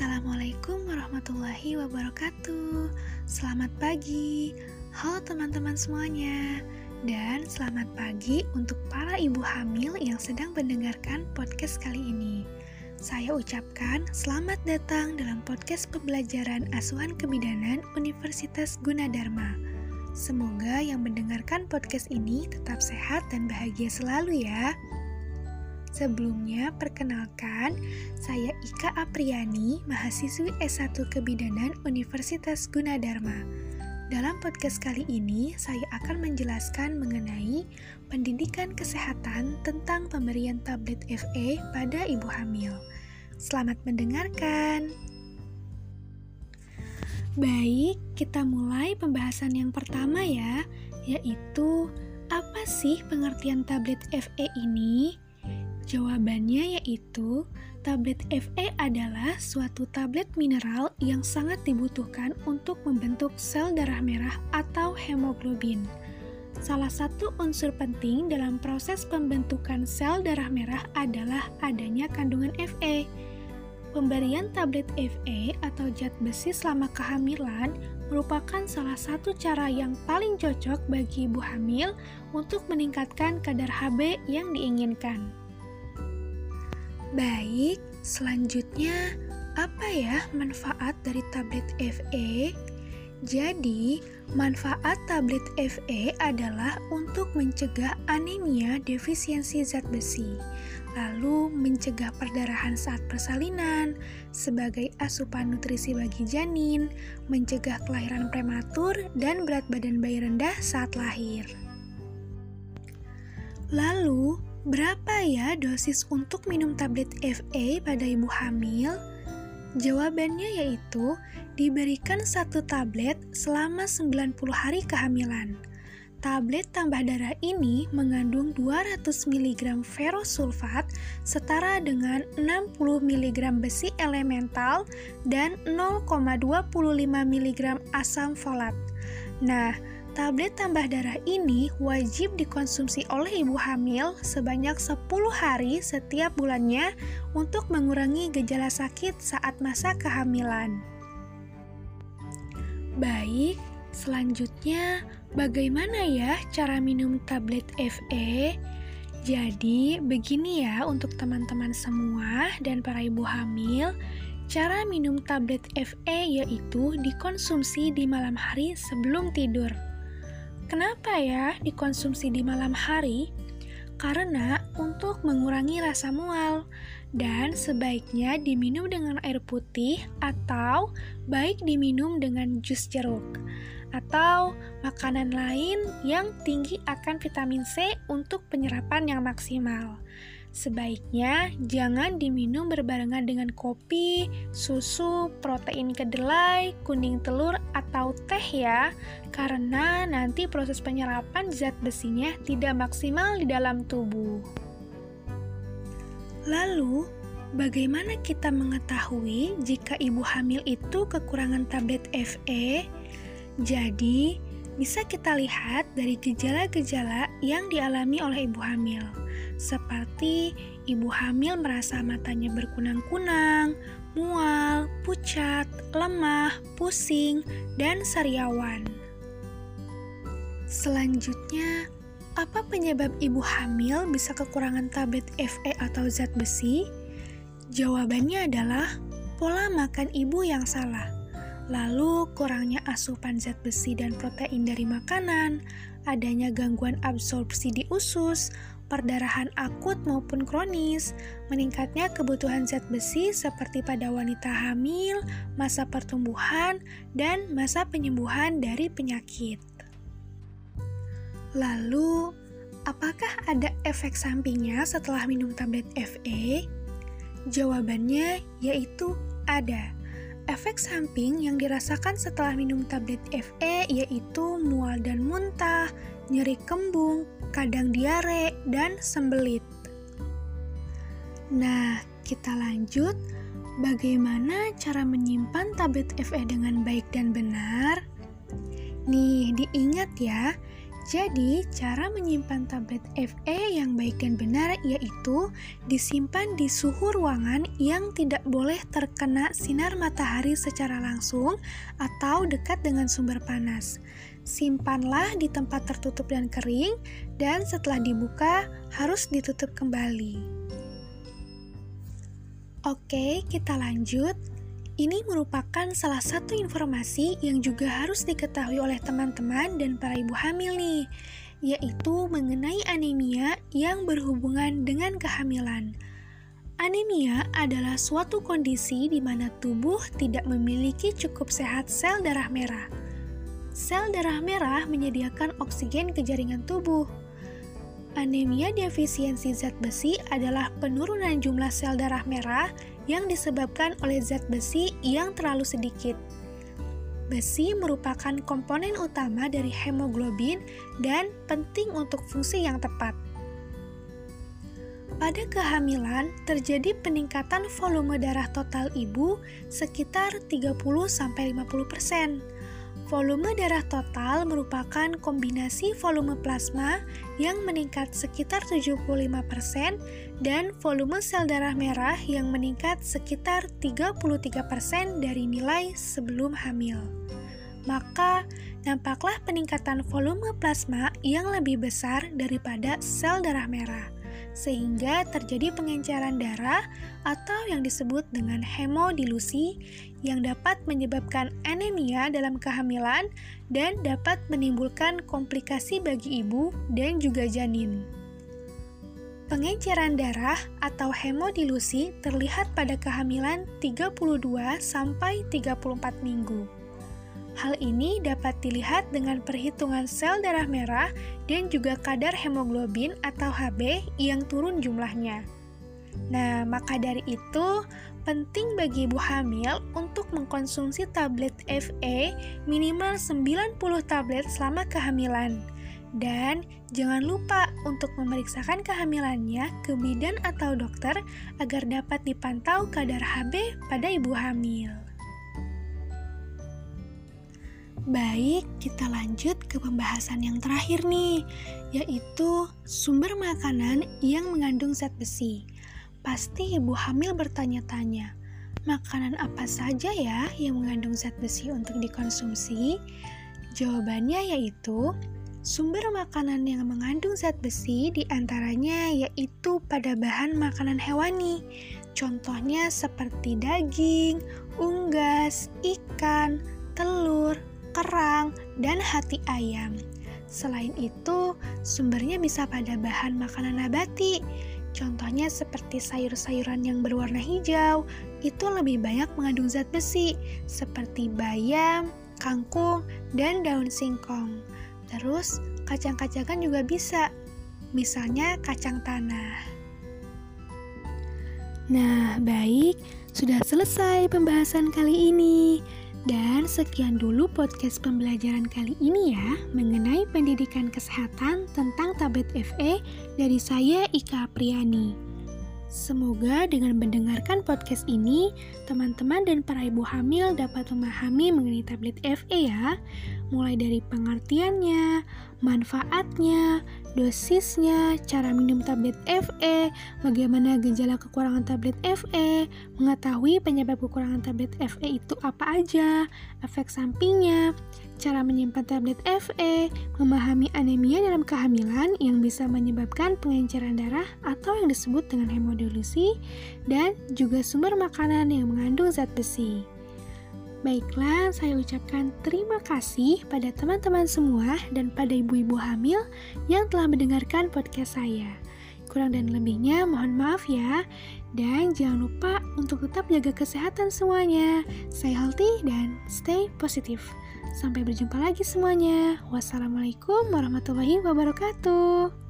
Assalamualaikum warahmatullahi wabarakatuh. Selamat pagi. Halo teman-teman semuanya. Dan selamat pagi untuk para ibu hamil yang sedang mendengarkan podcast kali ini. Saya ucapkan selamat datang dalam podcast pembelajaran asuhan kebidanan Universitas Gunadarma. Semoga yang mendengarkan podcast ini tetap sehat dan bahagia selalu ya. Sebelumnya, perkenalkan, saya Ika Apriani, mahasiswi S1 Kebidanan Universitas Gunadarma. Dalam podcast kali ini, saya akan menjelaskan mengenai pendidikan kesehatan tentang pemberian tablet FE pada ibu hamil. Selamat mendengarkan. Baik, kita mulai pembahasan yang pertama ya, yaitu apa sih pengertian tablet FE ini? Jawabannya yaitu tablet Fe adalah suatu tablet mineral yang sangat dibutuhkan untuk membentuk sel darah merah atau hemoglobin. Salah satu unsur penting dalam proses pembentukan sel darah merah adalah adanya kandungan Fe. Pemberian tablet Fe atau zat besi selama kehamilan merupakan salah satu cara yang paling cocok bagi ibu hamil untuk meningkatkan kadar Hb yang diinginkan. Baik, selanjutnya apa ya manfaat dari tablet FE? Jadi, manfaat tablet FE adalah untuk mencegah anemia defisiensi zat besi, lalu mencegah perdarahan saat persalinan, sebagai asupan nutrisi bagi janin, mencegah kelahiran prematur, dan berat badan bayi rendah saat lahir. Lalu, Berapa ya dosis untuk minum tablet FA pada ibu hamil? Jawabannya yaitu diberikan satu tablet selama 90 hari kehamilan. Tablet tambah darah ini mengandung 200 mg ferrosulfat setara dengan 60 mg besi elemental dan 0,25 mg asam folat. Nah, Tablet tambah darah ini wajib dikonsumsi oleh ibu hamil sebanyak 10 hari setiap bulannya untuk mengurangi gejala sakit saat masa kehamilan. Baik, selanjutnya bagaimana ya cara minum tablet FE? Jadi, begini ya untuk teman-teman semua dan para ibu hamil, cara minum tablet FE yaitu dikonsumsi di malam hari sebelum tidur. Kenapa ya dikonsumsi di malam hari? Karena untuk mengurangi rasa mual dan sebaiknya diminum dengan air putih atau baik diminum dengan jus jeruk atau makanan lain yang tinggi akan vitamin C untuk penyerapan yang maksimal. Sebaiknya jangan diminum berbarengan dengan kopi, susu, protein kedelai, kuning telur, atau teh ya, karena nanti proses penyerapan zat besinya tidak maksimal di dalam tubuh. Lalu, bagaimana kita mengetahui jika ibu hamil itu kekurangan tablet Fe? Jadi, bisa kita lihat dari gejala-gejala yang dialami oleh ibu hamil seperti ibu hamil merasa matanya berkunang-kunang, mual, pucat, lemah, pusing, dan sariawan. Selanjutnya, apa penyebab ibu hamil bisa kekurangan tablet Fe atau zat besi? Jawabannya adalah pola makan ibu yang salah. Lalu, kurangnya asupan zat besi dan protein dari makanan, adanya gangguan absorpsi di usus, perdarahan akut maupun kronis, meningkatnya kebutuhan zat besi seperti pada wanita hamil, masa pertumbuhan, dan masa penyembuhan dari penyakit. Lalu, apakah ada efek sampingnya setelah minum tablet FE? Jawabannya yaitu ada. Efek samping yang dirasakan setelah minum tablet FE yaitu mual dan muntah, nyeri kembung, kadang diare, dan sembelit. Nah, kita lanjut. Bagaimana cara menyimpan tablet FE dengan baik dan benar? Nih, diingat ya, Jadi, cara menyimpan tablet FE yang baik dan benar yaitu disimpan di suhu ruangan yang tidak boleh terkena sinar matahari secara langsung atau dekat dengan sumber panas. Simpanlah di tempat tertutup dan kering, dan setelah dibuka harus ditutup kembali. Oke, kita lanjut. Ini merupakan salah satu informasi yang juga harus diketahui oleh teman-teman dan para ibu hamil nih, yaitu mengenai anemia yang berhubungan dengan kehamilan. Anemia adalah suatu kondisi di mana tubuh tidak memiliki cukup sehat sel darah merah. Sel darah merah menyediakan oksigen ke jaringan tubuh. Anemia defisiensi zat besi adalah penurunan jumlah sel darah merah yang disebabkan oleh zat besi yang terlalu sedikit. Besi merupakan komponen utama dari hemoglobin dan penting untuk fungsi yang tepat. Pada kehamilan, terjadi peningkatan volume darah total ibu sekitar 30-50%. Volume darah total merupakan kombinasi volume plasma yang meningkat sekitar 75% dan volume sel darah merah yang meningkat sekitar 33% dari nilai sebelum hamil. Maka, nampaklah peningkatan volume plasma yang lebih besar daripada sel darah merah sehingga terjadi pengenceran darah atau yang disebut dengan hemodilusi yang dapat menyebabkan anemia dalam kehamilan dan dapat menimbulkan komplikasi bagi ibu dan juga janin. Pengenceran darah atau hemodilusi terlihat pada kehamilan 32 sampai 34 minggu. Hal ini dapat dilihat dengan perhitungan sel darah merah dan juga kadar hemoglobin atau HB yang turun jumlahnya. Nah, maka dari itu penting bagi ibu hamil untuk mengkonsumsi tablet FE minimal 90 tablet selama kehamilan. Dan jangan lupa untuk memeriksakan kehamilannya ke bidan atau dokter agar dapat dipantau kadar HB pada ibu hamil. Baik, kita lanjut ke pembahasan yang terakhir nih, yaitu sumber makanan yang mengandung zat besi. Pasti ibu hamil bertanya-tanya, makanan apa saja ya yang mengandung zat besi untuk dikonsumsi? Jawabannya yaitu Sumber makanan yang mengandung zat besi di antaranya yaitu pada bahan makanan hewani. Contohnya seperti daging, unggas, ikan, telur, kerang, dan hati ayam. Selain itu, sumbernya bisa pada bahan makanan nabati. Contohnya seperti sayur-sayuran yang berwarna hijau, itu lebih banyak mengandung zat besi, seperti bayam, kangkung, dan daun singkong. Terus, kacang-kacangan juga bisa, misalnya kacang tanah. Nah, baik, sudah selesai pembahasan kali ini. Dan sekian dulu podcast pembelajaran kali ini ya mengenai pendidikan kesehatan tentang tablet FE dari saya Ika Apriani. Semoga dengan mendengarkan podcast ini, teman-teman dan para ibu hamil dapat memahami mengenai tablet FE ya, mulai dari pengertiannya, manfaatnya, dosisnya, cara minum tablet FE, bagaimana gejala kekurangan tablet FE, mengetahui penyebab kekurangan tablet FE itu apa aja, efek sampingnya, cara menyimpan tablet FE, memahami anemia dalam kehamilan yang bisa menyebabkan pengenceran darah atau yang disebut dengan hemodilusi, dan juga sumber makanan yang mengandung zat besi. Baiklah, saya ucapkan terima kasih pada teman-teman semua dan pada ibu-ibu hamil yang telah mendengarkan podcast saya. Kurang dan lebihnya mohon maaf ya. Dan jangan lupa untuk tetap jaga kesehatan semuanya. Stay healthy dan stay positif. Sampai berjumpa lagi semuanya. Wassalamualaikum warahmatullahi wabarakatuh.